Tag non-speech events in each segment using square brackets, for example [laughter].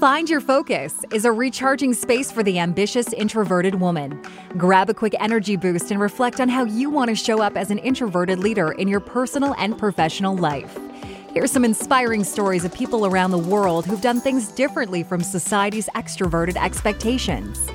Find Your Focus is a recharging space for the ambitious introverted woman. Grab a quick energy boost and reflect on how you want to show up as an introverted leader in your personal and professional life. Here's some inspiring stories of people around the world who've done things differently from society's extroverted expectations.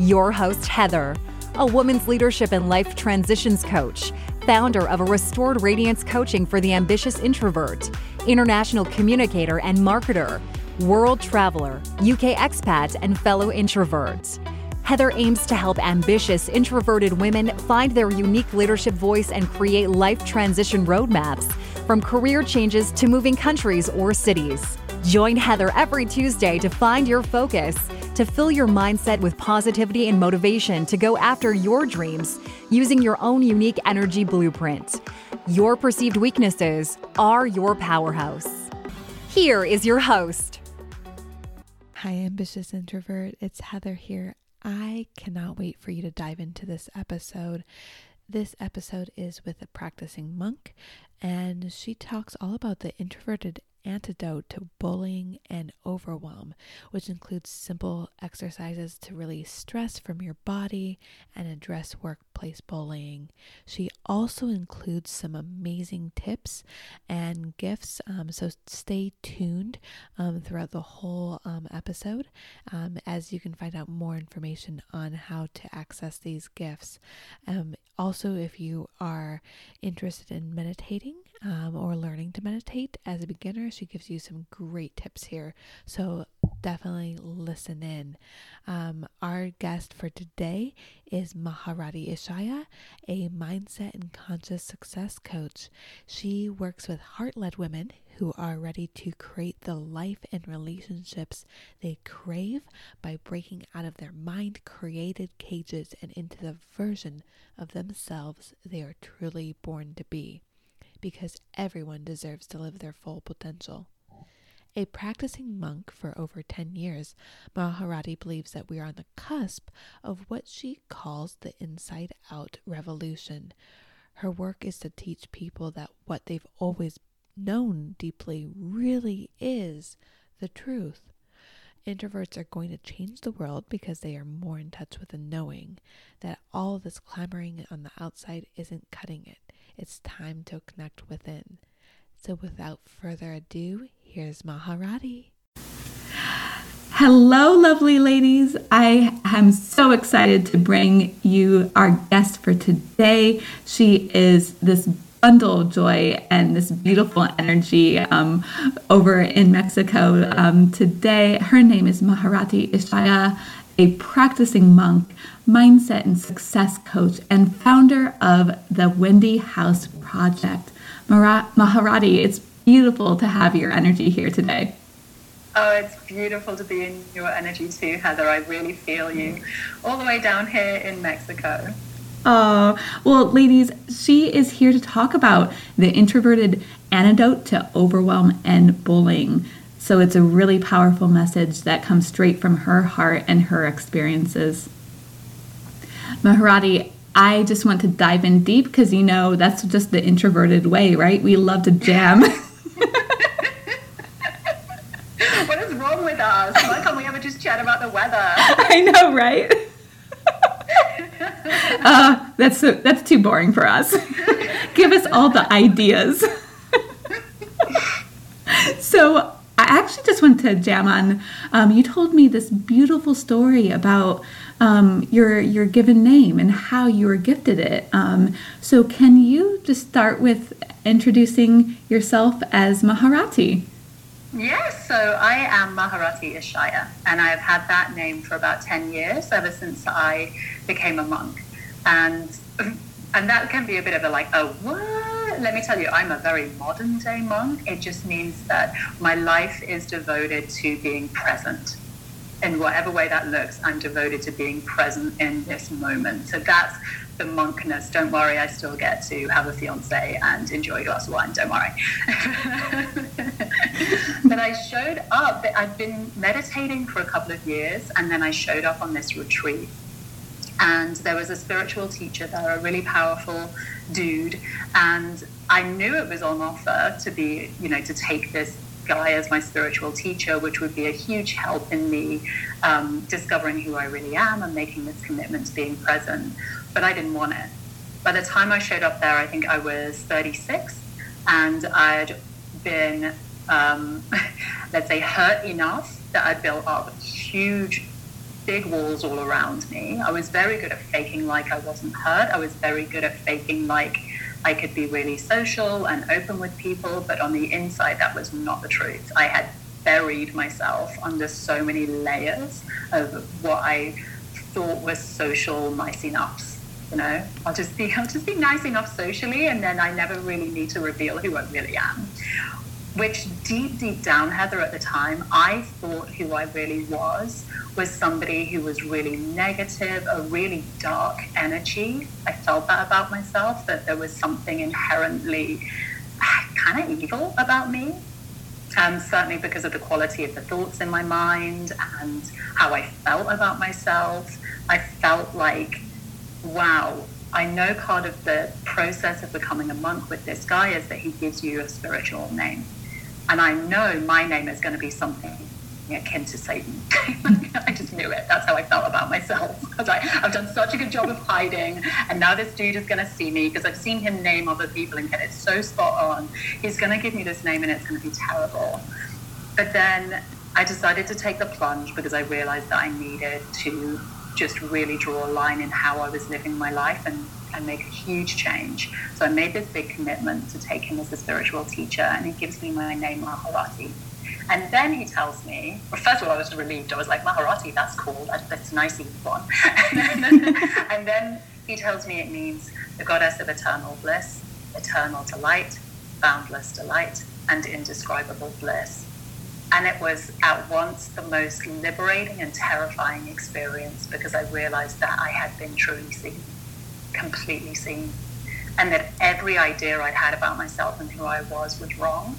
Your host, Heather, a woman's leadership and life transitions coach, founder of a Restored Radiance Coaching for the Ambitious Introvert, international communicator and marketer world traveler, UK expat, and fellow introverts. Heather aims to help ambitious, introverted women find their unique leadership voice and create life transition roadmaps from career changes to moving countries or cities. Join Heather every Tuesday to find your focus, to fill your mindset with positivity and motivation to go after your dreams using your own unique energy blueprint. Your perceived weaknesses are your powerhouse. Here is your host. Hi, ambitious introvert. It's Heather here. I cannot wait for you to dive into this episode. This episode is with a practicing monk, and she talks all about the introverted antidote to bullying and overwhelm, which includes simple exercises to release stress from your body and address workplace bullying. She also includes some amazing tips and gifts, um, so stay tuned um, throughout the whole um, episode um, as you can find out more information on how to access these gifts. Um, also, if you are interested in meditating, um, or learning to meditate as a beginner, she gives you some great tips here. So definitely listen in. Um, our guest for today is Maharati Ishaya, a mindset and conscious success coach. She works with heart led women who are ready to create the life and relationships they crave by breaking out of their mind created cages and into the version of themselves they are truly born to be because everyone deserves to live their full potential. A practicing monk for over 10 years, Maharati believes that we are on the cusp of what she calls the inside out revolution. Her work is to teach people that what they've always known deeply really is the truth. Introverts are going to change the world because they are more in touch with the knowing that all this clamoring on the outside isn't cutting it. It's time to connect within. So, without further ado, here's Maharati. Hello, lovely ladies. I am so excited to bring you our guest for today. She is this bundle of joy and this beautiful energy um, over in Mexico um, today. Her name is Maharati Ishaya, a practicing monk, mindset and success coach, and founder of the Wendy House Project. Maharati, it's beautiful to have your energy here today. Oh, it's beautiful to be in your energy too, Heather. I really feel you all the way down here in Mexico. Oh, well, ladies, she is here to talk about the introverted antidote to overwhelm and bullying. So it's a really powerful message that comes straight from her heart and her experiences. Maharati, I just want to dive in deep because you know that's just the introverted way, right? We love to jam. [laughs] what is wrong with us? Why can't we ever just chat about the weather? [laughs] I know, right? [laughs] uh, that's that's too boring for us. Give us all the ideas. so actually just want to jam on. Um, you told me this beautiful story about um, your your given name and how you were gifted it. Um, so, can you just start with introducing yourself as Maharati? Yes, so I am Maharati Ishaya, and I have had that name for about ten years, ever since I became a monk, and [laughs] and that can be a bit of a like, oh, what? Let me tell you, I'm a very modern day monk. It just means that my life is devoted to being present in whatever way that looks, I'm devoted to being present in this moment. So that's the monkness. Don't worry, I still get to have a fiance and enjoy a glass of wine. Don't worry. [laughs] but I showed up. I've been meditating for a couple of years, and then I showed up on this retreat. And there was a spiritual teacher there, a really powerful dude, and I knew it was on offer to be, you know, to take this guy as my spiritual teacher, which would be a huge help in me um, discovering who I really am and making this commitment to being present. But I didn't want it. By the time I showed up there, I think I was 36, and I'd been, um, [laughs] let's say, hurt enough that I'd built up huge big walls all around me. I was very good at faking like I wasn't hurt. I was very good at faking like I could be really social and open with people, but on the inside, that was not the truth. I had buried myself under so many layers of what I thought was social nice enoughs. You know, I'll just be [laughs] I'll just be nice enough socially, and then I never really need to reveal who I really am which deep, deep down, Heather, at the time, I thought who I really was was somebody who was really negative, a really dark energy. I felt that about myself, that there was something inherently kind of evil about me. Um, certainly because of the quality of the thoughts in my mind and how I felt about myself. I felt like, wow, I know part of the process of becoming a monk with this guy is that he gives you a spiritual name. And I know my name is going to be something akin to Satan. [laughs] I just knew it. That's how I felt about myself. [laughs] Because I've done such a good job of hiding, and now this dude is going to see me because I've seen him name other people and get it so spot on. He's going to give me this name, and it's going to be terrible. But then I decided to take the plunge because I realized that I needed to just really draw a line in how I was living my life and and make a huge change. So I made this big commitment to take him as a spiritual teacher, and he gives me my name, Maharati. And then he tells me, well, first of all, I was relieved. I was like, Maharati, that's cool. That's a nice one. and, then, and then he tells me it means the goddess of eternal bliss, eternal delight, boundless delight, and indescribable bliss. And it was at once the most liberating and terrifying experience because I realized that I had been truly seen completely seen. And that every idea I'd had about myself and who I was was wrong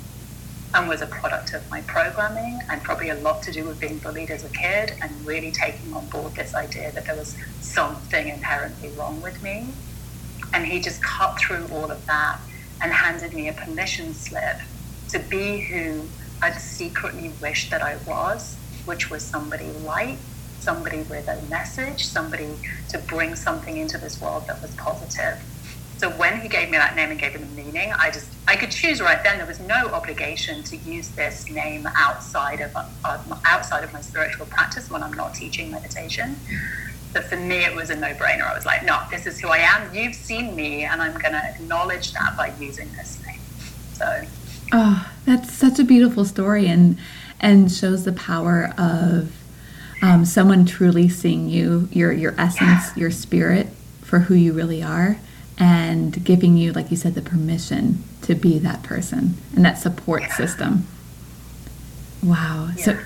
and was a product of my programming and probably a lot to do with being bullied as a kid and really taking on board this idea that there was something inherently wrong with me. And he just cut through all of that and handed me a permission slip to be who I'd secretly wished that I was, which was somebody light somebody with a message, somebody to bring something into this world that was positive. So when he gave me that name and gave it a meaning, I just I could choose right then. There was no obligation to use this name outside of uh, outside of my spiritual practice when I'm not teaching meditation. But for me, it was a no-brainer. I was like, no, this is who I am. You've seen me, and I'm going to acknowledge that by using this name. So, oh, that's such a beautiful story, and and shows the power of um, someone truly seeing you, your your essence, your spirit for who you really are, and giving you, like you said, the permission to be that person and that support yeah. system. Wow. Yeah. So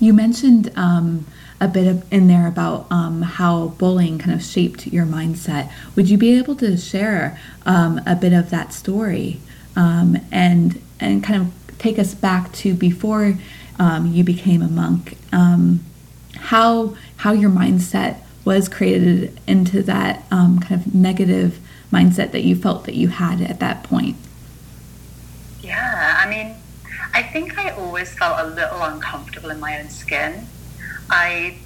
you mentioned um, a bit of, in there about um, how bullying kind of shaped your mindset. Would you be able to share um, a bit of that story um, and and kind of take us back to before um, you became a monk? How how your mindset was created into that um, kind of negative mindset that you felt that you had at that point. Yeah, I mean, I think I always felt a little uncomfortable in my own skin. I,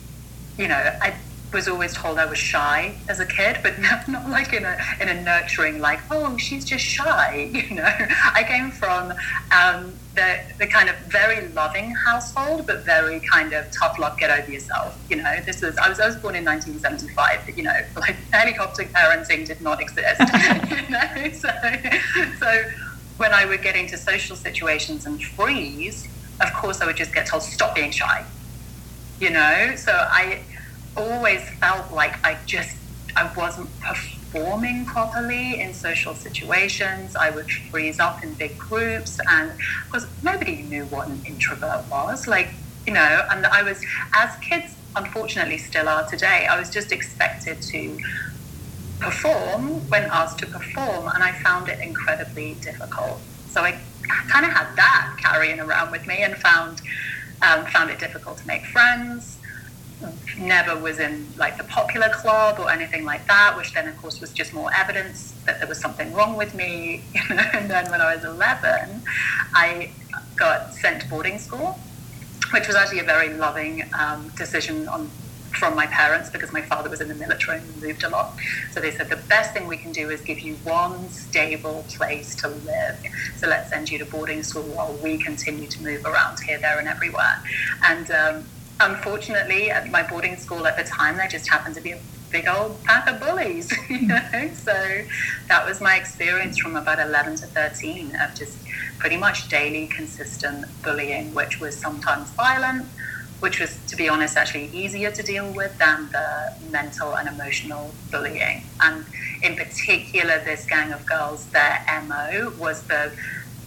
you know, I was always told I was shy as a kid, but [laughs] not, not like in a in a nurturing like, oh, she's just shy. [laughs] You know, I came from um, the the kind of very loving household, but very kind of tough luck, get over yourself. You know, this was I was I was born in 1975. But, you know, [laughs] like helicopter parenting did not exist. [laughs] you know, so so when I would get into social situations and freeze, of course I would just get told stop being shy. You know, so I always felt like I just I wasn't properly in social situations. I would freeze up in big groups, and because nobody knew what an introvert was, like you know, and I was as kids unfortunately still are today. I was just expected to perform when asked to perform, and I found it incredibly difficult. So I kind of had that carrying around with me, and found um, found it difficult to make friends never was in like the popular club or anything like that, which then of course was just more evidence that there was something wrong with me. [laughs] and then when I was 11, I got sent to boarding school, which was actually a very loving um, decision on from my parents because my father was in the military and moved a lot. So they said the best thing we can do is give you one stable place to live. So let's send you to boarding school while we continue to move around here, there, and everywhere. And um, unfortunately, at my boarding school at the time, there just happened to be a big old pack of bullies, [laughs] you know. So that was my experience from about 11 to 13 of just pretty much daily, consistent bullying, which was sometimes violent, which was, to be honest, actually easier to deal with than the mental and emotional bullying. And in particular, this gang of girls, their MO was the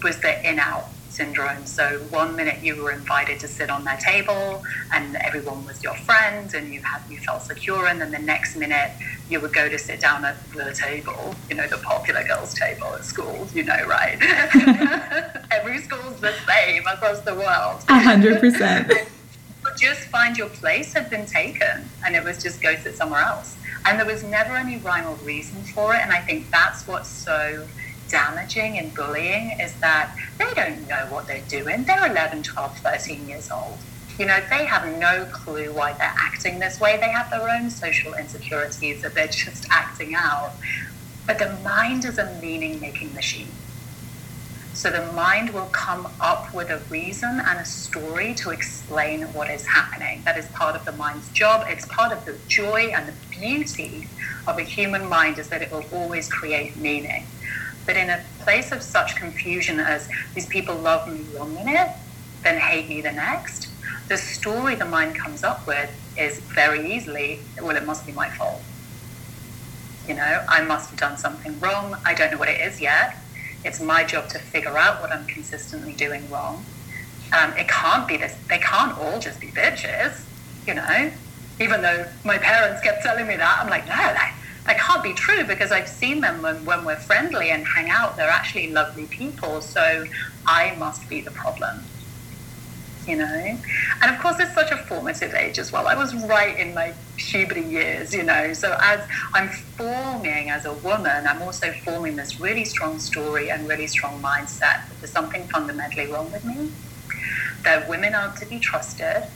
was the in out syndrome. So one minute you were invited to sit on their table and everyone was your friend and you had you felt secure and then the next minute you would go to sit down at the table, you know, the popular girls table at school, you know, right? [laughs] Every school's the same across the world. A hundred percent. [laughs] Just find your place had been taken and it was just go sit somewhere else. And there was never any rhyme or reason for it. And I think that's what's so damaging and bullying is that they don't know what they're doing. They're 11, 12, 13 years old. You know, they have no clue why they're acting this way. They have their own social insecurities that they're just acting out. But the mind is a meaning making machine. So the mind will come up with a reason and a story to explain what is happening. That is part of the mind's job. It's part of the joy and the beauty of a human mind is that it will always create meaning. But in a place of such confusion as these people love me one minute, then hate me the next, the story the mind comes up with is very easily, well, it must be my fault. You know, I must have done something wrong. I don't know what it is yet. It's my job to figure out what I'm consistently doing wrong. Um, it can't be this, they can't all just be bitches, you know. Even though my parents kept telling me that, I'm like, no, that, that can't be true because I've seen them when, when we're friendly and hang out. They're actually lovely people. So I must be the problem. You know? And of course, it's such a formative age as well. I was right in my puberty years, you know. So as I'm forming as a woman, I'm also forming this really strong story and really strong mindset that there's something fundamentally wrong with me, that women aren't to be trusted.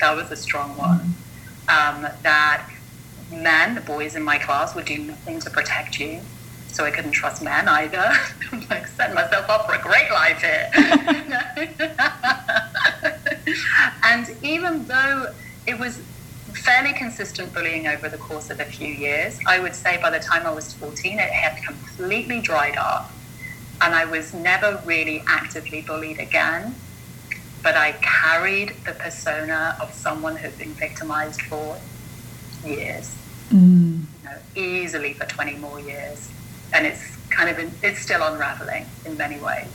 That was a strong one. Um, that men, the boys in my class, would do nothing to protect you. So I couldn't trust men either. [laughs] I'm like, set myself up for a great life here. [laughs] and even though it was fairly consistent bullying over the course of a few years, I would say by the time I was 14, it had completely dried up. And I was never really actively bullied again. But I carried the persona of someone who'd been victimized for years mm. you know, easily for 20 more years. And it's kind of, in, it's still unraveling in many ways.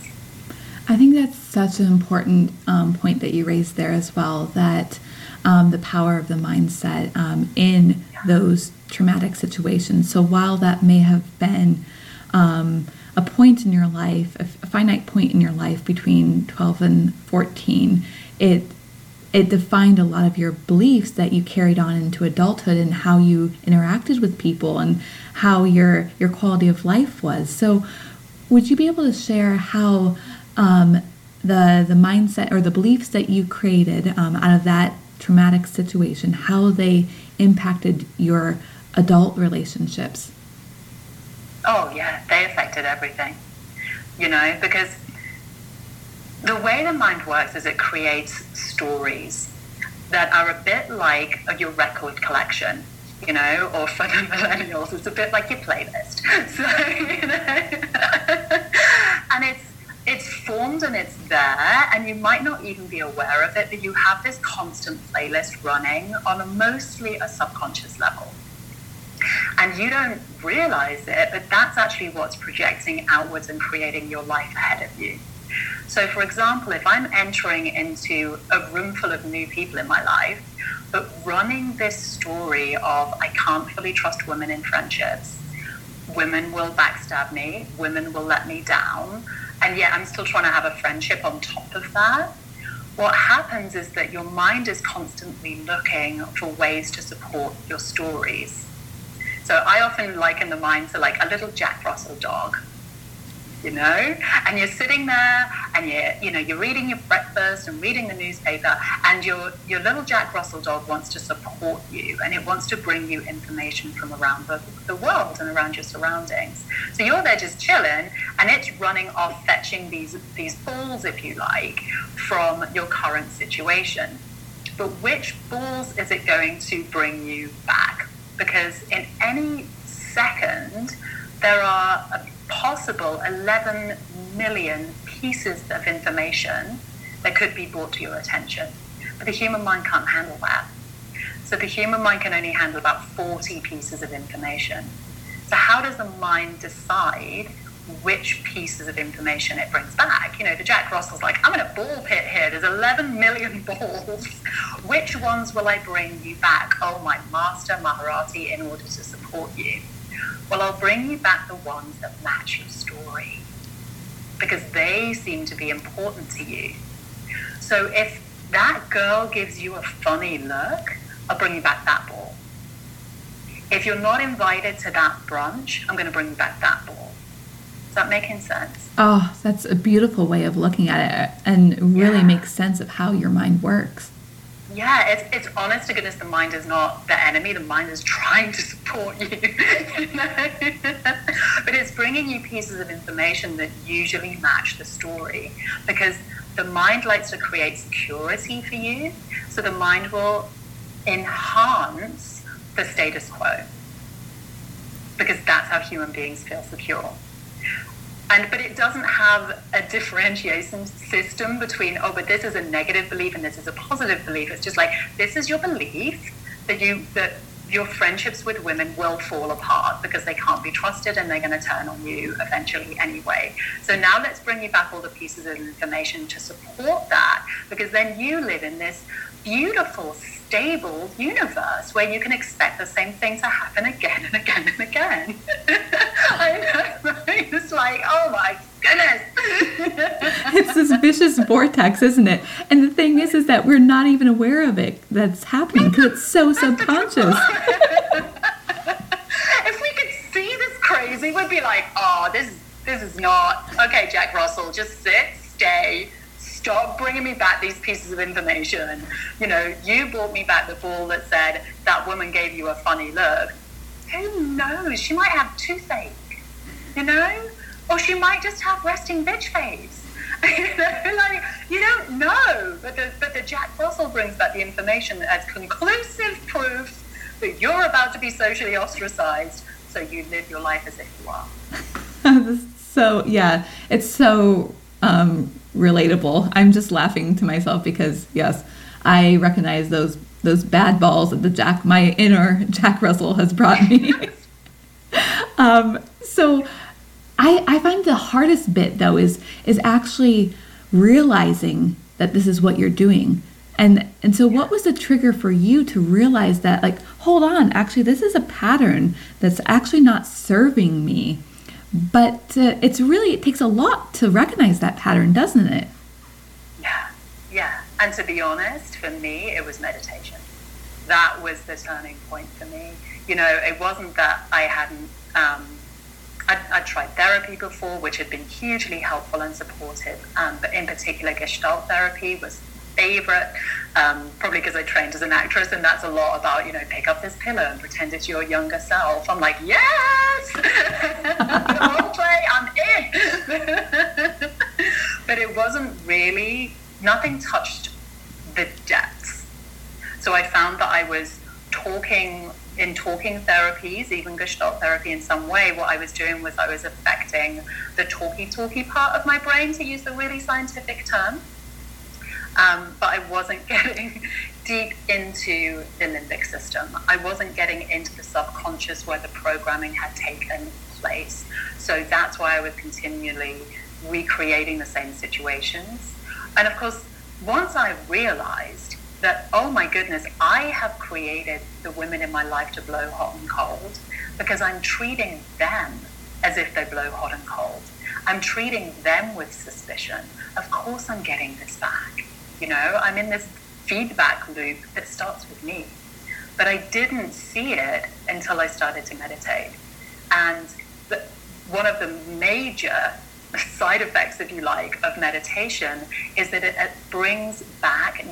I think that's such an important um, point that you raised there as well that um, the power of the mindset um, in yeah. those traumatic situations. So while that may have been um, a point in your life, a finite point in your life between 12 and 14, it it defined a lot of your beliefs that you carried on into adulthood and how you interacted with people and how your your quality of life was. So, would you be able to share how um, the the mindset or the beliefs that you created um, out of that traumatic situation, how they impacted your adult relationships? Oh yeah, they affected everything. You know, because the way the mind works is it creates stories that are a bit like your record collection, you know, or [laughs] for the millennials, it's a bit like your playlist. [laughs] So, you know, [laughs] and it's it's formed and it's there, and you might not even be aware of it, but you have this constant playlist running on a mostly a subconscious level. And you don't realize it, but that's actually what's projecting outwards and creating your life ahead of you. So, for example, if I'm entering into a room full of new people in my life, but running this story of I can't fully trust women in friendships, women will backstab me, women will let me down, and yet I'm still trying to have a friendship on top of that. What happens is that your mind is constantly looking for ways to support your stories. So I often liken the mind to like a little Jack Russell dog you know? And you're sitting there and you're you know you're reading your breakfast and reading the newspaper and your your little jack russell dog wants to support you and it wants to bring you information from around the, the world and around your surroundings. So you're there just chilling and it's running off fetching these these balls if you like from your current situation. But which balls is it going to bring you back? Because in any second there are a possible 11 million pieces of information that could be brought to your attention. But the human mind can't handle that. So the human mind can only handle about 40 pieces of information. So how does the mind decide which pieces of information it brings back? You know, the Jack Russell's like, I'm in a ball pit here. There's 11 million [laughs] balls. which ones will I bring you back? Oh, my master Maharati, in order to support you. Well, I'll bring you back the ones that match your story because they seem to be important to you. So if that girl gives you a funny look, I'll bring you back that ball. If you're not invited to that brunch, I'm going to bring you back that ball. Is that making sense? Oh, that's a beautiful way of looking at it and really yeah. makes sense of how your mind works yeah, it's, it's honest to goodness, the mind is not the enemy. The mind is trying to support you. [laughs] you know? [laughs] but it's bringing you pieces of information that usually match the story because the mind likes to create security for you. So the mind will enhance the status quo because that's how human beings feel secure and but it doesn't have a differentiation system between oh but this is a negative belief and this is a positive belief it's just like this is your belief that you that your friendships with women will fall apart because they can't be trusted and they're going to turn on you eventually anyway. So now let's bring you back all the pieces of information to support that because then you live in this beautiful stable universe where you can expect the same thing to happen again and again and again. [laughs] it's this vicious vortex, isn't it? And the thing is, is that we're not even aware of it that's happening because it's so subconscious. [laughs] if we could see this crazy, we'd be like, oh, this this is not okay, Jack Russell. Just sit, stay, stop bringing me back these pieces of information. You know, you brought me back the ball that said that woman gave you a funny look. Who knows? She might have toothache, you know? Or she might just have resting bitch face. [laughs] like, you don't know. But the, but the Jack Russell brings back the information as conclusive proof that you're about to be socially ostracized, so you live your life as if you are. [laughs] so, yeah, it's so um, relatable. I'm just laughing to myself because yes, I recognize those those bad balls that the Jack my inner Jack Russell has brought me. [laughs] um, so I I find the hardest bit though is is actually realizing that this is what you're doing. And and so what was the trigger for you to realize that like hold on, actually this is a pattern that's actually not serving me but uh, it's really, it takes a lot to recognize that pattern, doesn't it? Yeah, yeah. And to be honest, for me, it was meditation. That was the turning point for me. You know, it wasn't that I hadn't, um, I'd, I'd, tried therapy before, which had been hugely helpful and supportive, um, but in particular, Gestalt therapy was favorite, um, probably because I trained as an actress, and that's a lot about, you know, pick up this pillow and pretend it's your younger self. I'm like, yes! [laughs] role play, I'm in! [laughs] but it wasn't really, nothing touched the depths. So I found that I was talking in talking therapies, even Gestalt therapy in some way, what I was doing was I was affecting the talky talky part of my brain, to use the really scientific term um, but I wasn't [laughs] getting deep into the limbic system. I wasn't getting into the subconscious where the programming had taken place. So that's why I was continually recreating the same situations. And of course, once I realized that, oh my goodness, I have created the women in my life to blow hot and cold because I'm treating them as if they blow hot and cold. I'm treating them with suspicion. Of course, I'm getting this back. You know, I'm in this feedback loop that starts with me. But I didn't see it until I started to meditate. And the, one of the major side effects, if you like, of meditation is that it, it brings back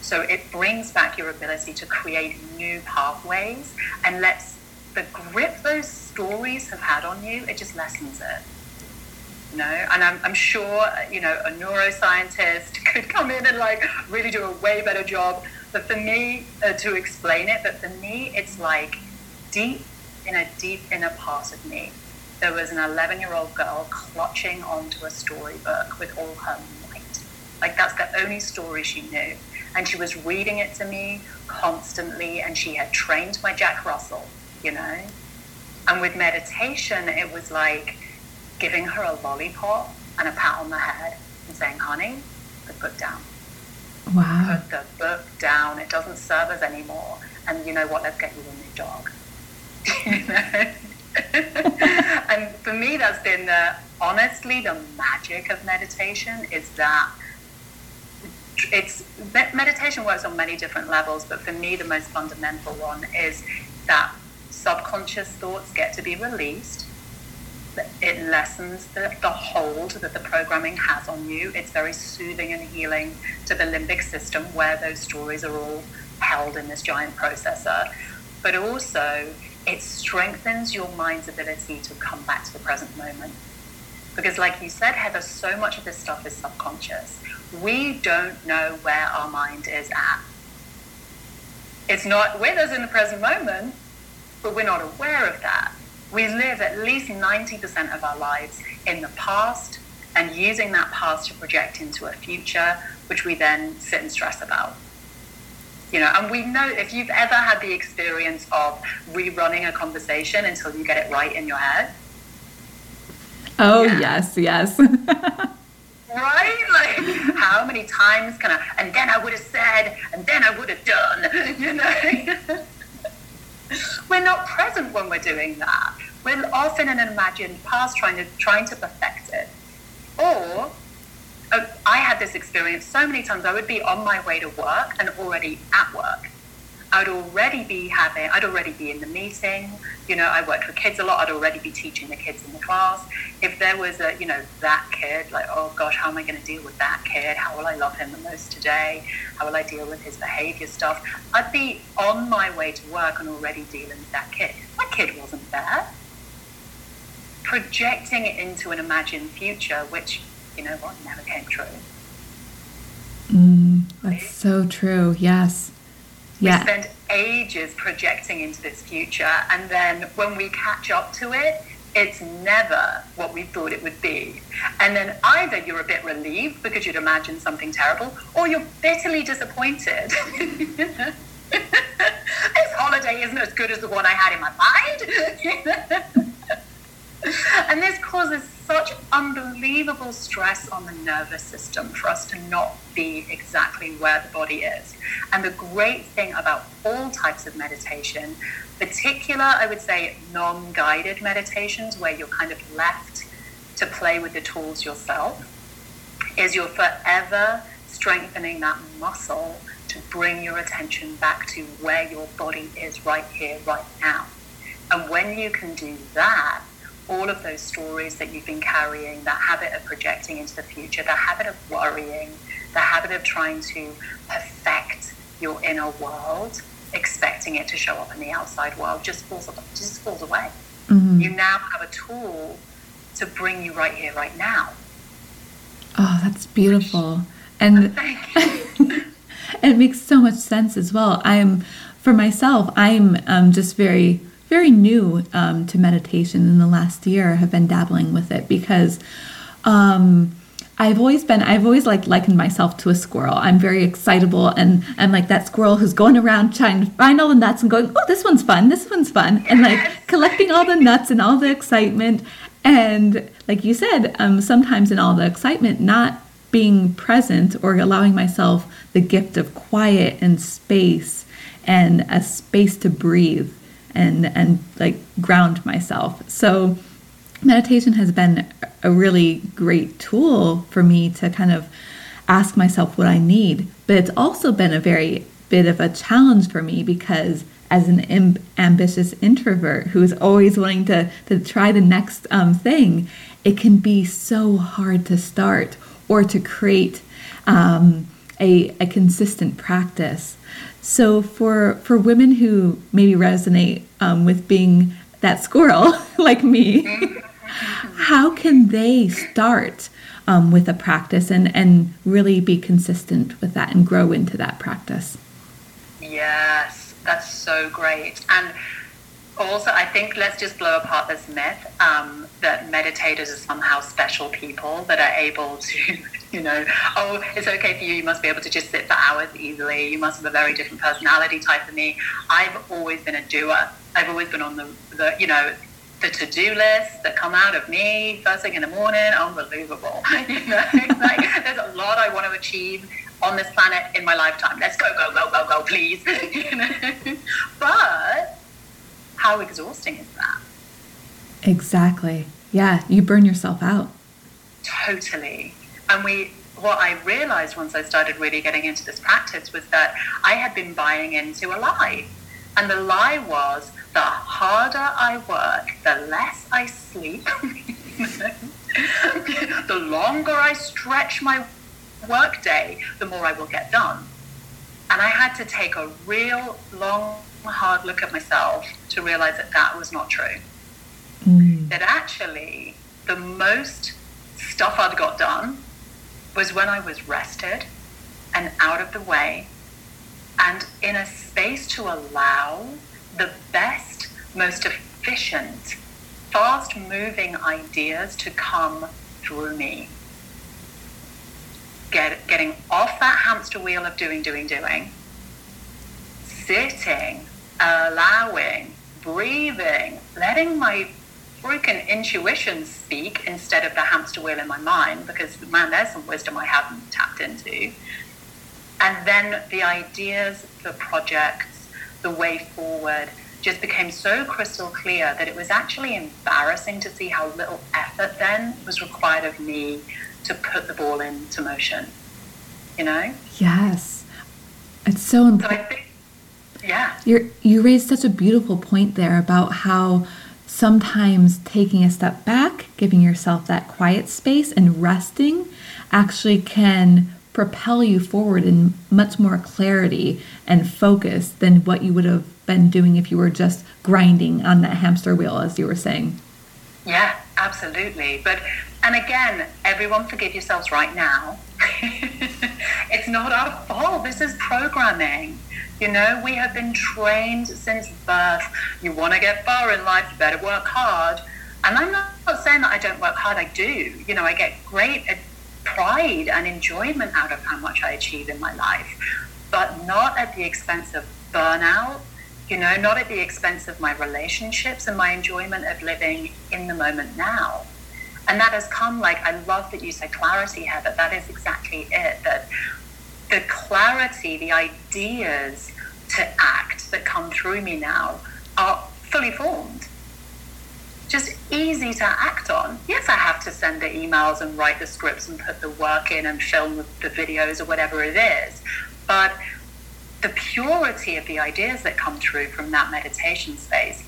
So it brings back your ability to create new pathways and lets the grip those stories have had on you, it just lessens it. You know, and I'm, I'm sure, you know, a neuroscientist [laughs] could come in and like really do a way better job. But for me, uh, to explain it, but for me, it's like deep in a deep inner part of me there was an 11 year old girl clutching onto a storybook with all her. Like, that's the only story she knew. And she was reading it to me constantly, and she had trained my Jack Russell, you know? And with meditation, it was like giving her a lollipop and a pat on the head and saying, honey, put the book down. Wow. Put the book down. It doesn't serve us anymore. And you know what? Let's get you a new dog. [laughs] you know? [laughs] and for me, that's been the, honestly the magic of meditation is that it's meditation works on many different levels, but for me, the most fundamental one is that subconscious thoughts get to be released. It lessens the, the hold that the programming has on you. It's very soothing and healing to the limbic system where those stories are all held in this giant processor. But also, it strengthens your mind's ability to come back to the present moment. Because, like you said, Heather, so much of this stuff is subconscious. We don't know where our mind is at. It's not with us in the present moment, but we're not aware of that. We live at least 90% of our lives in the past and using that past to project into a future, which we then sit and stress about you know and we know if you've ever had the experience of rerunning a conversation until you get it right in your head oh yeah. yes yes [laughs] right like how many times can i and then i would have said and then i would have done [laughs] you know we're not present when we're doing that we're often in an imagined past trying to trying to perfect it or uh, I had this experience so many times. I would be on my way to work and already at work. I'd already be having, I'd already be in the meeting. You know, I worked with kids a lot. I'd already be teaching the kids in the class. If there was a, you know, that kid, like, oh gosh, how am I going to deal with that kid? How will I love him the most today? How will I deal with his behavior stuff? I'd be on my way to work and already dealing with that kid. That kid wasn't there. Projecting it into an imagined future, which you know what, never came true. Mm, that's so true. Yes. Yeah. We spend ages projecting into this future, and then when we catch up to it, it's never what we thought it would be. And then either you're a bit relieved because you'd imagined something terrible, or you're bitterly disappointed. [laughs] this holiday isn't as good as the one I had in my mind. [laughs] [laughs] and this causes such unbelievable stress on the nervous system for us to not be exactly where the body is. And the great thing about all types of meditation, particular, I would say, non guided meditations where you're kind of left to play with the tools yourself, is you're forever strengthening that muscle to bring your attention back to where your body is right here, right now. And when you can do that, all of those stories that you've been carrying, that habit of projecting into the future, the habit of worrying, the habit of trying to perfect your inner world, expecting it to show up in the outside world, just falls just falls away. Mm-hmm. You now have a tool to bring you right here, right now. Oh, that's beautiful, and [laughs] [laughs] it makes so much sense as well. I'm, for myself, I'm um, just very very new um, to meditation in the last year have been dabbling with it because um, I've always been I've always like likened myself to a squirrel. I'm very excitable and I'm like that squirrel who's going around trying to find all the nuts and going, oh, this one's fun, this one's fun, and like [laughs] collecting all the nuts and all the excitement. And like you said, um, sometimes in all the excitement, not being present or allowing myself the gift of quiet and space and a space to breathe and and like ground myself. So meditation has been a really great tool for me to kind of ask myself what I need, but it's also been a very bit of a challenge for me because as an Im- ambitious introvert who is always wanting to, to try the next um, thing, it can be so hard to start or to create um, a, a consistent practice. So for for women who maybe resonate um, with being that squirrel [laughs] like me, how can they start um, with a practice and and really be consistent with that and grow into that practice? Yes, that's so great. And also, I think let's just blow apart this myth um, that meditators are somehow special people that are able [laughs] to, you know, oh, it's okay for you. You must be able to just sit for hours easily. You must have a very different personality type than me. I've always been a doer. I've always been on the, the you know, the to-do list that come out of me first thing in the morning. Unbelievable. [laughs] you know, like, [laughs] there's a lot I want to achieve on this planet in my lifetime. Let's go, go, go, go, go, please. you know? But how exhausting is that? Exactly. Yeah, you burn yourself out. Totally. And we what I realized once I started really getting into this practice was that I had been buying into a lie. And the lie was the harder I work, the less I sleep, [laughs] the longer I stretch my workday, the more I will get done. And I had to take a real long, hard look at myself to realize that that was not true. Mm. That actually, the most stuff I'd got done was when I was rested and out of the way and in a space to allow the best, most efficient, fast moving ideas to come through me get, getting off that hamster wheel of doing, doing, doing, sitting, allowing, breathing, letting my freaking intuition speak instead of the hamster wheel in my mind, because man, there's some wisdom I haven't tapped into. And then the ideas, the projects, the way forward just became so crystal clear that it was actually embarrassing to see how little effort then was required of me to put the ball into motion. You know? Yes. It's so important. So yeah. you you raised such a beautiful point there about how sometimes taking a step back, giving yourself that quiet space and resting actually can propel you forward in much more clarity and focus than what you would have been doing if you were just grinding on that hamster wheel as you were saying. Yeah, absolutely. But and again, everyone forgive yourselves right now. [laughs] it's not our fault. This is programming. You know, we have been trained since birth. You want to get far in life, you better work hard. And I'm not saying that I don't work hard, I do. You know, I get great pride and enjoyment out of how much I achieve in my life, but not at the expense of burnout, you know, not at the expense of my relationships and my enjoyment of living in the moment now. And that has come like, I love that you said clarity, here, Heather. That is exactly it. That the clarity, the ideas to act that come through me now are fully formed. Just easy to act on. Yes, I have to send the emails and write the scripts and put the work in and film the videos or whatever it is. But the purity of the ideas that come through from that meditation space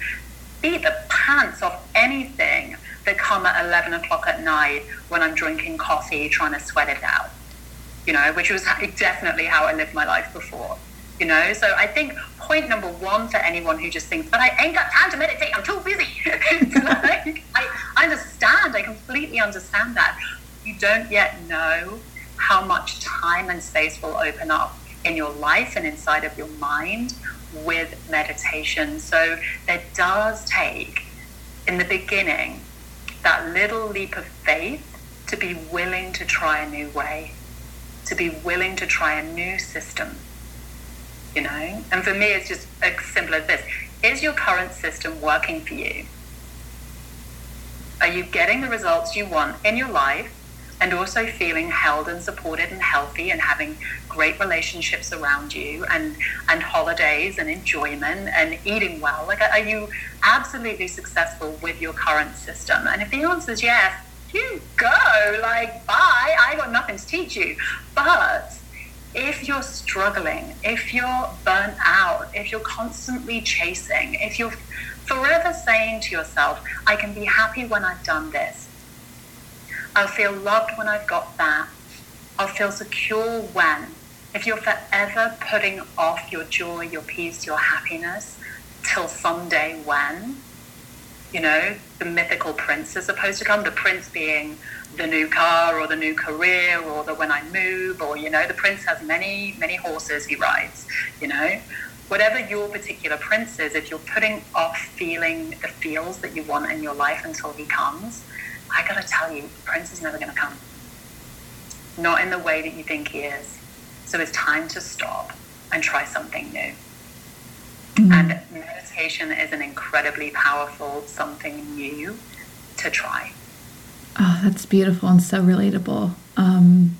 beat the pants off anything that come at 11 o'clock at night when I'm drinking coffee, trying to sweat it out, you know, which was definitely how I lived my life before, you know. So I think point number one for anyone who just thinks, but I ain't got time to meditate, I'm too busy. [laughs] like, I, understand, I completely understand that. You don't yet know how much time and space will open up in your life and inside of your mind with meditation. So it does take, in the beginning, that little leap of faith to be willing to try a new way, to be willing to try a new system. You know? And for me, it's just as simple as this Is your current system working for you? Are you getting the results you want in your life? and also feeling held and supported and healthy and having great relationships around you and and holidays and enjoyment and eating well. Like are you absolutely successful with your current system? And if the answer is yes you go. Like bye. I got nothing to teach you. But if you're struggling, if you're burnt out, if you're constantly chasing, if you're forever saying to yourself, I can be happy when I've done this, I'll feel loved when I've got that, I'll feel secure when, if you're forever putting off your joy, your peace, your happiness till someday when, you know, the mythical prince is supposed to come, the prince being the new car or the new career or the when I move or, you know, the prince has many, many horses he rides, you know. Whatever your particular prince is, if you're putting off feeling the feels that you want in your life until he comes, I gotta tell you, the prince is never gonna come. Not in the way that you think he is. So it's time to stop and try something new. Mm-hmm. And meditation is an incredibly powerful something new to try. Oh, that's beautiful and so relatable. Um,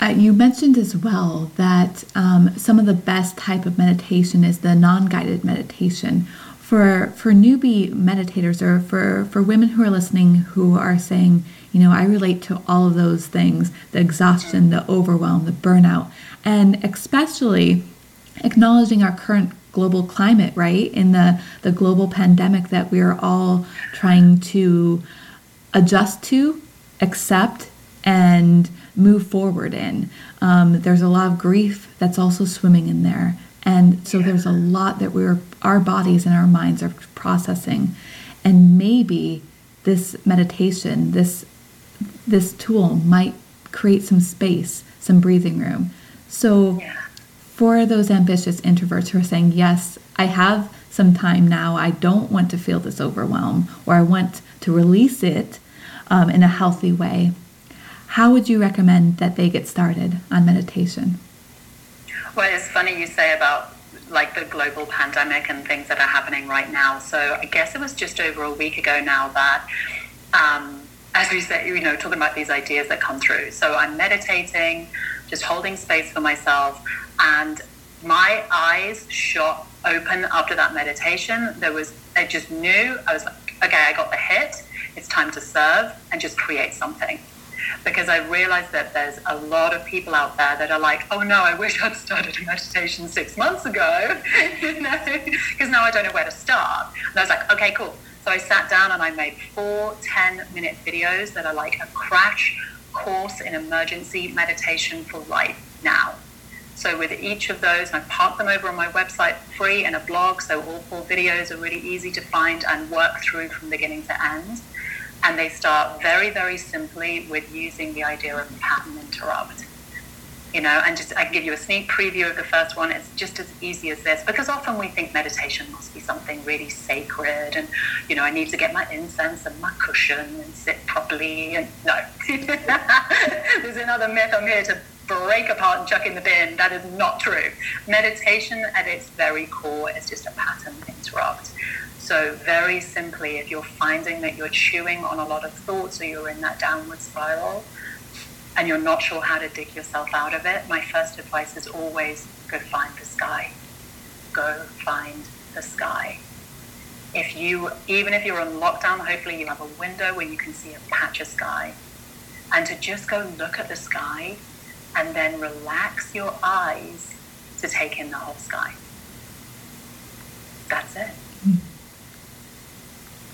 uh, you mentioned as well that um, some of the best type of meditation is the non-guided meditation. For for newbie meditators or for for women who are listening who are saying, you know, I relate to all of those things: the exhaustion, the overwhelm, the burnout, and especially acknowledging our current global climate, right? In the the global pandemic that we are all trying to adjust to, accept, and move forward in. Um, there's a lot of grief that's also swimming in there. And so there's a lot that we're, our bodies and our minds are processing. And maybe this meditation, this, this tool might create some space, some breathing room. So for those ambitious introverts who are saying, yes, I have some time now, I don't want to feel this overwhelm, or I want to release it um, in a healthy way, how would you recommend that they get started on meditation? Well, it's funny you say about like the global pandemic and things that are happening right now. So I guess it was just over a week ago now that, um, as we say, you know, talking about these ideas that come through. So I'm meditating, just holding space for myself, and my eyes shot open after that meditation. There was, I just knew, I was like, okay, I got the hit it's time to serve and just create something. Because I realized that there's a lot of people out there that are like, oh no, I wish I'd started a [laughs] meditation six months ago, [laughs] you know, because now I don't know where to start. And I was like, okay, cool. So I sat down and I made four 10 minute videos that are like a crash course in emergency meditation for life now. So with each of those, I park them over on my website free in a blog. So all four videos are really easy to find and work through from beginning to end. And they start very, very simply with using the idea of pattern interrupt. You know, and just I can give you a sneak preview of the first one. It's just as easy as this because often we think meditation must be something really sacred, and you know, I need to get my incense and my cushion and sit properly. And no, [laughs] there's another myth I'm here to break apart and chuck in the bin. That is not true. Meditation at its very core is just a pattern interrupt. So, very simply, if you're finding that you're chewing on a lot of thoughts or you're in that downward spiral and you're not sure how to dig yourself out of it, my first advice is always go find the sky. Go find the sky. If you, even if you're on lockdown, hopefully you have a window where you can see a patch of sky. And to just go look at the sky and then relax your eyes to take in the whole sky. That's it.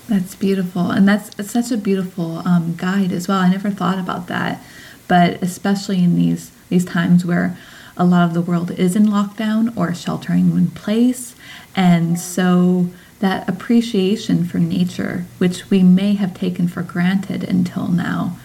That's beautiful. And that's such a beautiful um, guide as well. I never thought about that. But especially in these, these times where a lot of the world is in lockdown or sheltering in place. And so that appreciation for nature, which we may have taken for granted until now,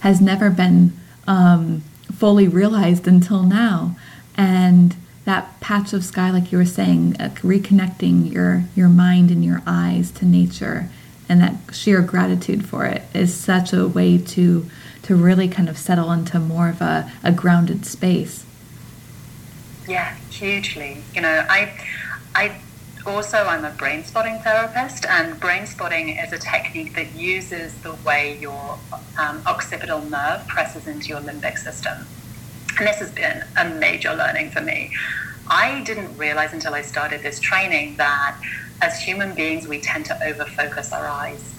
has never been um, fully realized until now. And that patch of sky, like you were saying, uh, reconnecting your, your mind and your eyes to nature and that sheer gratitude for it is such a way to to really kind of settle into more of a, a grounded space. Yeah hugely. You know i i also i'm a brain spotting therapist and brain spotting is a technique that uses the way your um, occipital nerve presses into your limbic system. And this has been a major learning for me i didn't realize until i started this training that as human beings, we tend to overfocus our eyes.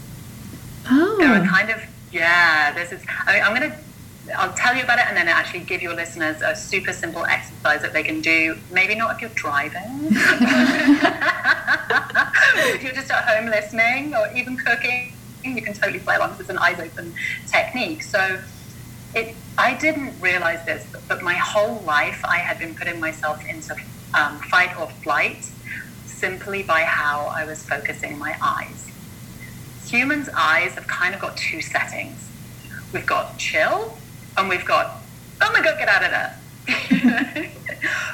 Oh. There are kind of, yeah, this is, I mean, I'm going to I'll tell you about it and then actually give your listeners a super simple exercise that they can do. Maybe not if you're driving, [laughs] if you're just at home listening or even cooking, you can totally play along. Because it's an eyes open technique. So it, I didn't realize this, but my whole life I had been putting myself into um, fight or flight simply by how I was focusing my eyes. Humans' eyes have kind of got two settings. We've got chill and we've got, oh my God, get out of there. [laughs]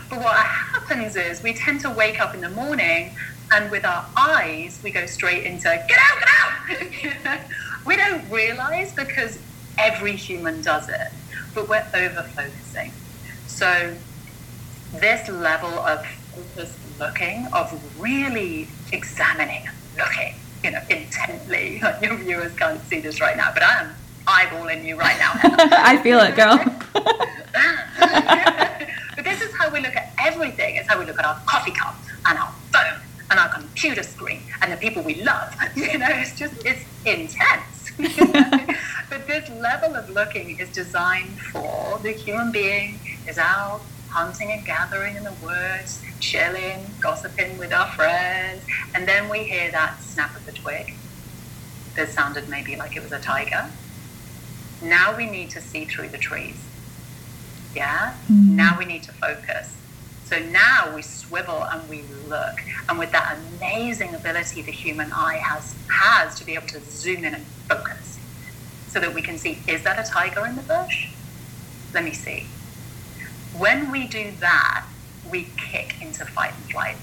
but what happens is we tend to wake up in the morning and with our eyes, we go straight into get out, get out. [laughs] we don't realize because every human does it, but we're over focusing. So, this level of focused looking, of really examining, looking, you know, intently. [laughs] Your viewers can't see this right now, but I am eyeballing you right now. [laughs] I feel it, girl. [laughs] but this is how we look at everything. It's how we look at our coffee cup and our phone and our computer screen and the people we love. You know, it's just it's intense. but this is designed for the human being is out hunting and gathering in the woods, chilling, gossiping with our friends, and then we hear that snap of the twig that sounded maybe like it was a tiger. Now we need to see through the trees. Yeah? Mm-hmm. Now we need to focus. So now we swivel and we look. And with that amazing ability the human eye has, has to be able to zoom in and focus so that we can see is that a tiger in the bush? Let me see. When we do that, we kick into fight and flight.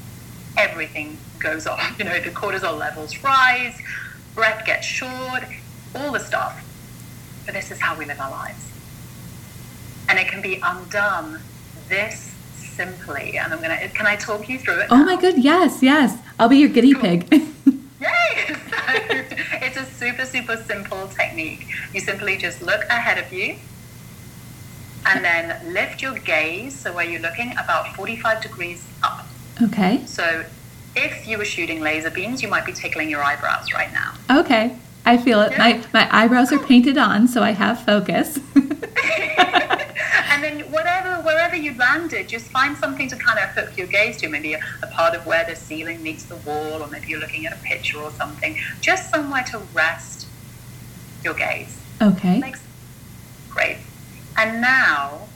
Everything goes off. [laughs] You know, the cortisol levels rise, breath gets short, all the stuff. But this is how we live our lives. And it can be undone this simply. And I'm going to, can I talk you through it? Oh my good. Yes, yes. I'll be your guinea pig. [laughs] Yay! [laughs] So it's a super, super simple technique. You simply just look ahead of you and then lift your gaze, so where you're looking about 45 degrees up. Okay. So if you were shooting laser beams, you might be tickling your eyebrows right now. Okay. I feel it. My, my eyebrows are painted on, so I have focus. [laughs] and then whatever, wherever you landed, just find something to kind of hook your gaze to. Maybe a, a part of where the ceiling meets the wall, or maybe you're looking at a picture or something. Just somewhere to rest your gaze. Okay. Makes, great. And now,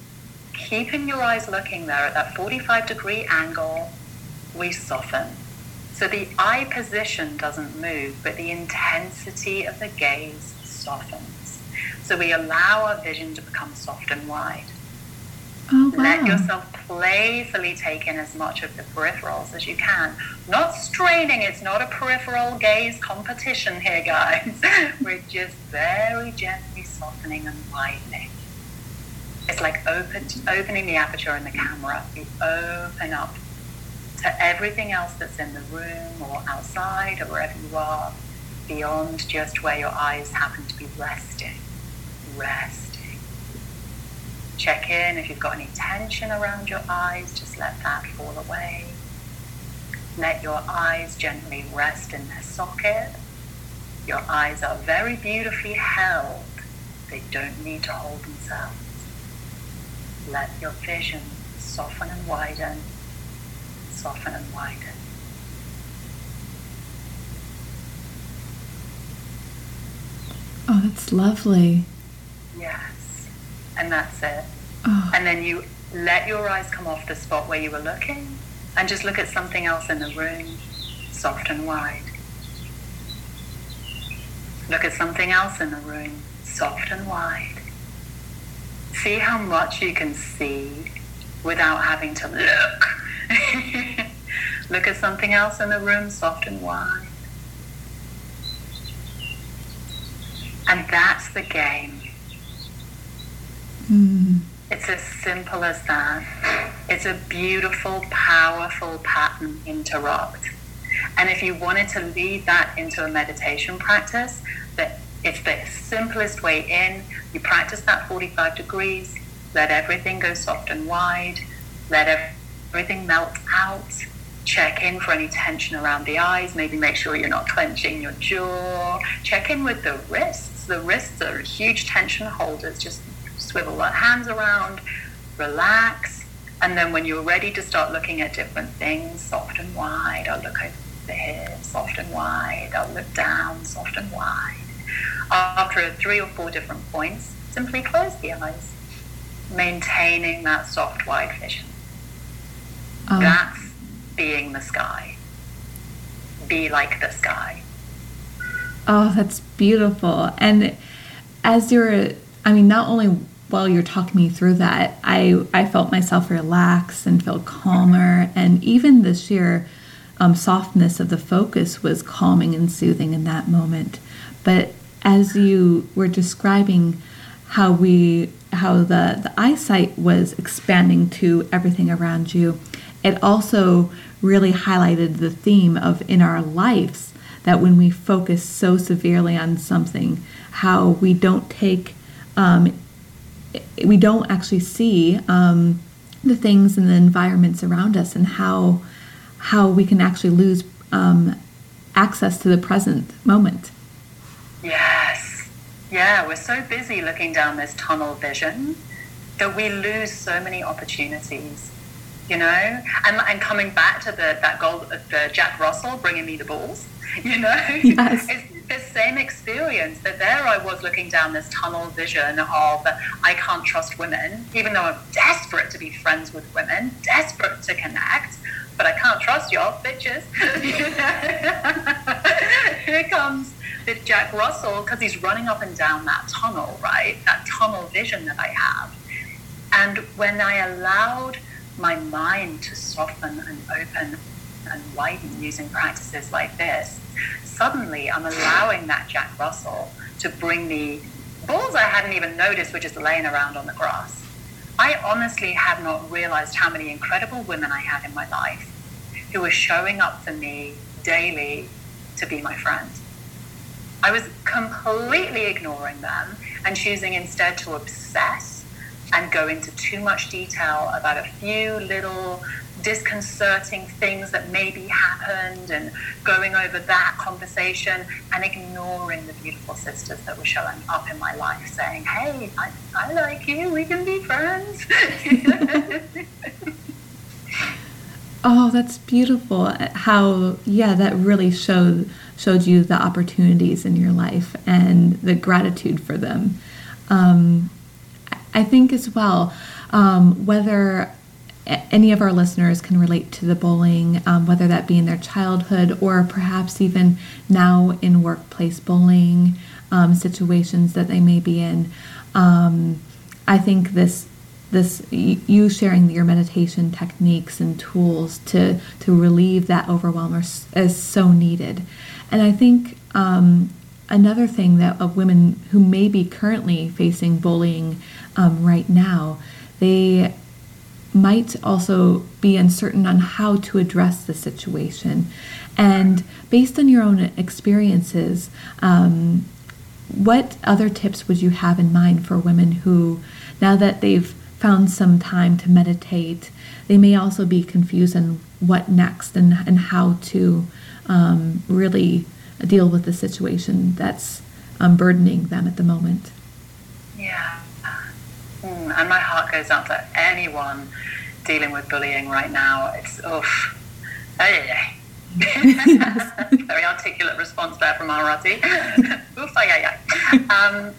keeping your eyes looking there at that 45 degree angle, we soften. So the eye position doesn't move, but the intensity of the gaze softens. So we allow our vision to become soft and wide. Oh, wow. Let yourself playfully take in as much of the peripherals as you can. Not straining, it's not a peripheral gaze competition here, guys. [laughs] We're just very gently softening and widening. It's like open, opening the aperture in the camera. You open up to everything else that's in the room or outside or wherever you are, beyond just where your eyes happen to be resting. Resting. Check in if you've got any tension around your eyes, just let that fall away. Let your eyes gently rest in their socket. Your eyes are very beautifully held. They don't need to hold themselves. Let your vision soften and widen, soften and widen. Oh, that's lovely. Yes. And that's it. Oh. And then you let your eyes come off the spot where you were looking and just look at something else in the room, soft and wide. Look at something else in the room, soft and wide see how much you can see without having to look. [laughs] look at something else in the room, soft and wide. And that's the game. Mm. It's as simple as that. It's a beautiful, powerful pattern interrupt. And if you wanted to lead that into a meditation practice, that it's the simplest way in. You practice that 45 degrees, let everything go soft and wide, let everything melt out. Check in for any tension around the eyes. Maybe make sure you're not clenching your jaw. Check in with the wrists. The wrists are huge tension holders. Just swivel the hands around, relax. And then when you're ready to start looking at different things, soft and wide, I'll look over the head, soft and wide, I'll look down, soft and wide. After three or four different points, simply close the eyes, maintaining that soft, wide vision. Um, That's being the sky. Be like the sky. Oh, that's beautiful. And as you're, I mean, not only while you're talking me through that, I, I felt myself relax and feel calmer. And even the sheer um, softness of the focus was calming and soothing in that moment. But as you were describing how we how the, the eyesight was expanding to everything around you, it also really highlighted the theme of in our lives that when we focus so severely on something, how we don't take, um, we don't actually see um, the things and the environments around us, and how how we can actually lose um, access to the present moment. Yes, yeah, we're so busy looking down this tunnel vision that we lose so many opportunities you know, and, and coming back to the that goal, the Jack Russell bringing me the balls, [laughs] you know, yes. it's the same experience that there I was looking down this tunnel vision of I can't trust women, even though I'm desperate to be friends with women, desperate to connect, but I can't trust y'all, bitches. [laughs] Here comes this Jack Russell because he's running up and down that tunnel, right? That tunnel vision that I have. And when I allowed my mind to soften and open and widen using practices like this, suddenly I'm allowing that Jack Russell to bring me balls I hadn't even noticed were just laying around on the grass. I honestly have not realized how many incredible women I had in my life who were showing up for me daily to be my friend. I was completely ignoring them and choosing instead to obsess and go into too much detail about a few little disconcerting things that maybe happened and going over that conversation and ignoring the beautiful sisters that were showing up in my life saying, hey, I, I like you, we can be friends. [laughs] oh, that's beautiful. How, yeah, that really showed showed you the opportunities in your life and the gratitude for them. Um, I think as well, um, whether any of our listeners can relate to the bullying, um, whether that be in their childhood or perhaps even now in workplace bullying um, situations that they may be in. Um, I think this this you sharing your meditation techniques and tools to to relieve that overwhelm is, so needed, and I think um, another thing that of women who may be currently facing bullying um, right now, they might also be uncertain on how to address the situation. And based on your own experiences, um, what other tips would you have in mind for women who, now that they've found some time to meditate, they may also be confused on what next and, and how to um, really deal with the situation that's um, burdening them at the moment? Yeah. Mm, and my heart goes out to anyone dealing with bullying right now. It's, oof. Hey, [laughs] Very articulate response there from Maharati. [laughs] oof, ay, ay, um,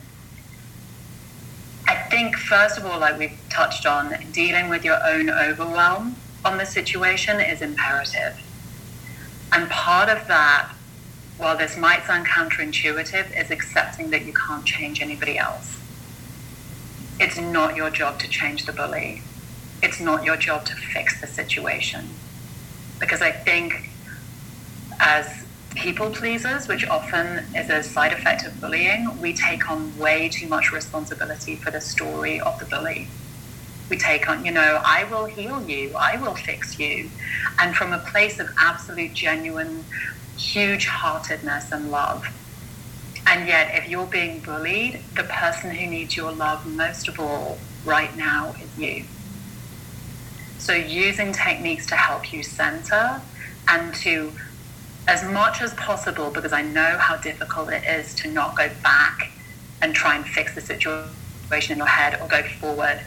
I think, first of all, like we've touched on, dealing with your own overwhelm on the situation is imperative. And part of that, while this might sound counterintuitive, is accepting that you can't change anybody else. It's not your job to change the bully. It's not your job to fix the situation. Because I think as people pleasers, which often is a side effect of bullying, we take on way too much responsibility for the story of the bully. We take on, you know, I will heal you, I will fix you. And from a place of absolute, genuine, huge heartedness and love, and yet, if you're being bullied, the person who needs your love most of all right now is you. So, using techniques to help you center and to, as much as possible, because I know how difficult it is to not go back and try and fix the situation in your head or go forward.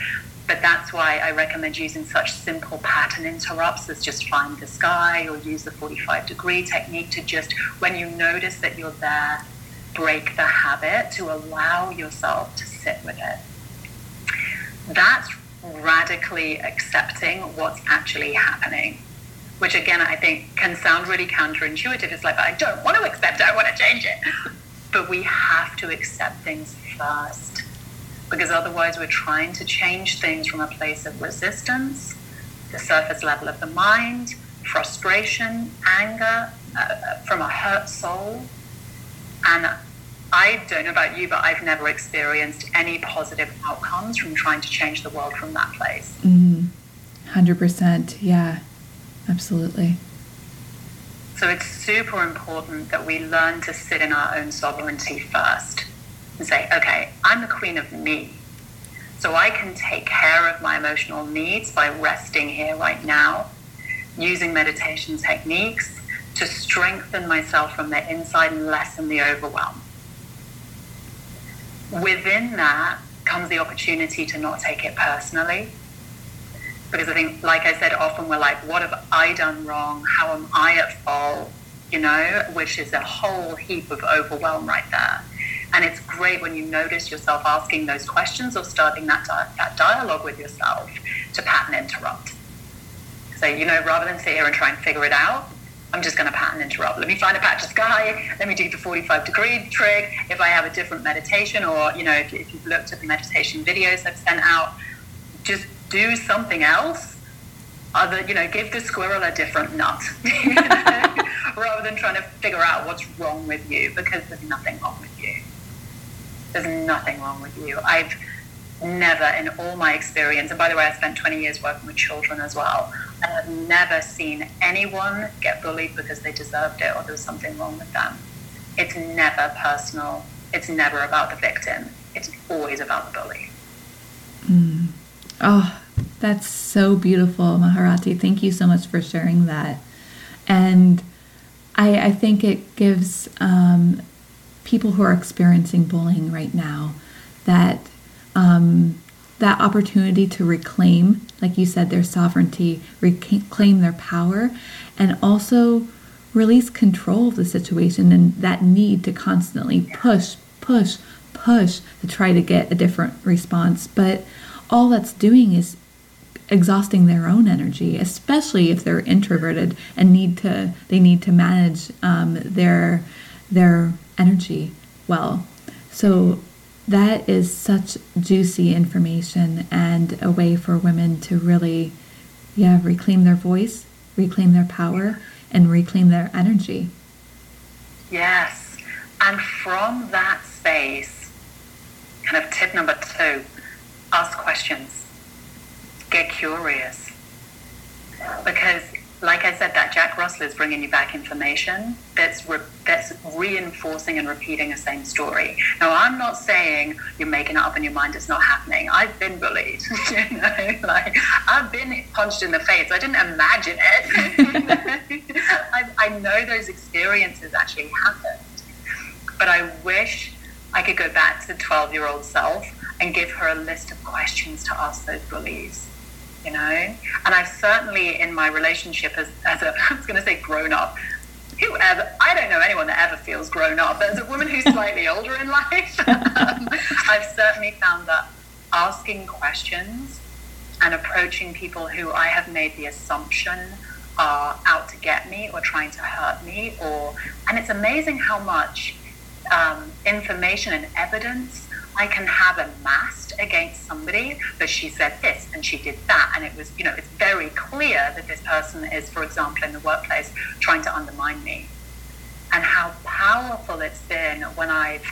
But that's why I recommend using such simple pattern interrupts as just find the sky or use the 45 degree technique to just, when you notice that you're there, break the habit to allow yourself to sit with it. That's radically accepting what's actually happening which again I think can sound really counterintuitive. It's like I don't want to accept it, I want to change it. But we have to accept things first. Because otherwise we're trying to change things from a place of resistance, the surface level of the mind, frustration, anger, uh, from a hurt soul. And I don't know about you, but I've never experienced any positive outcomes from trying to change the world from that place. Mm, 100%. Yeah. Absolutely. So it's super important that we learn to sit in our own sovereignty first and say, okay, I'm the queen of me. So I can take care of my emotional needs by resting here right now, using meditation techniques to strengthen myself from the inside and lessen the overwhelm. Within that comes the opportunity to not take it personally because I think, like I said, often we're like, what have I done wrong? How am I at fault? You know, which is a whole heap of overwhelm right there. And it's great when you notice yourself asking those questions or starting that, di- that dialogue with yourself to pattern interrupt. So, you know, rather than sit here and try and figure it out, I'm just going to pattern interrupt. Let me find a patch of sky. Let me do the 45 degree trick. If I have a different meditation, or, you know, if, if you've looked at the meditation videos I've sent out, just do something else other you know give the squirrel a different nut [laughs] [laughs] rather than trying to figure out what's wrong with you because there's nothing wrong with you there's nothing wrong with you i've never in all my experience and by the way i spent 20 years working with children as well i have never seen anyone get bullied because they deserved it or there was something wrong with them it's never personal it's never about the victim it's always about the bully mm. oh that's so beautiful, Maharati. Thank you so much for sharing that. And I, I think it gives um, people who are experiencing bullying right now that um, that opportunity to reclaim, like you said, their sovereignty, reclaim their power, and also release control of the situation and that need to constantly push, push, push to try to get a different response. But all that's doing is exhausting their own energy, especially if they're introverted and need to they need to manage um, their their energy well. So that is such juicy information and a way for women to really yeah reclaim their voice reclaim their power and reclaim their energy. Yes. And from that space kind of tip number two ask questions. Get curious. Because, like I said, that Jack Russell is bringing you back information that's re- that's reinforcing and repeating the same story. Now, I'm not saying you're making it up in your mind; it's not happening. I've been bullied, [laughs] you know, like I've been punched in the face. I didn't imagine it. [laughs] I, I know those experiences actually happened, but I wish I could go back to the 12 year old self and give her a list of questions to ask those bullies you know? And I've certainly, in my relationship as, as a, [laughs] I was going to say grown up, whoever, I don't know anyone that ever feels grown up. but As a woman who's [laughs] slightly older in life, [laughs] um, I've certainly found that asking questions and approaching people who I have made the assumption are out to get me or trying to hurt me, or, and it's amazing how much um, information and evidence I can have a mast against somebody, but she said this and she did that. And it was, you know, it's very clear that this person is, for example, in the workplace trying to undermine me. And how powerful it's been when I've,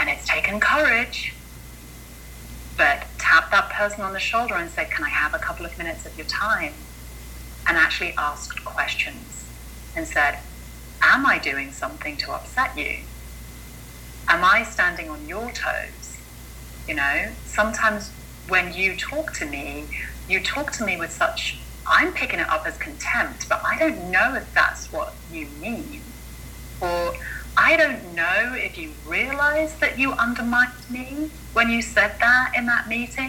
and it's taken courage, but tap that person on the shoulder and said, Can I have a couple of minutes of your time? And actually asked questions and said, Am I doing something to upset you? Am I standing on your toes? You know, sometimes when you talk to me, you talk to me with such, I'm picking it up as contempt, but I don't know if that's what you mean. Or I don't know if you realize that you undermined me when you said that in that meeting.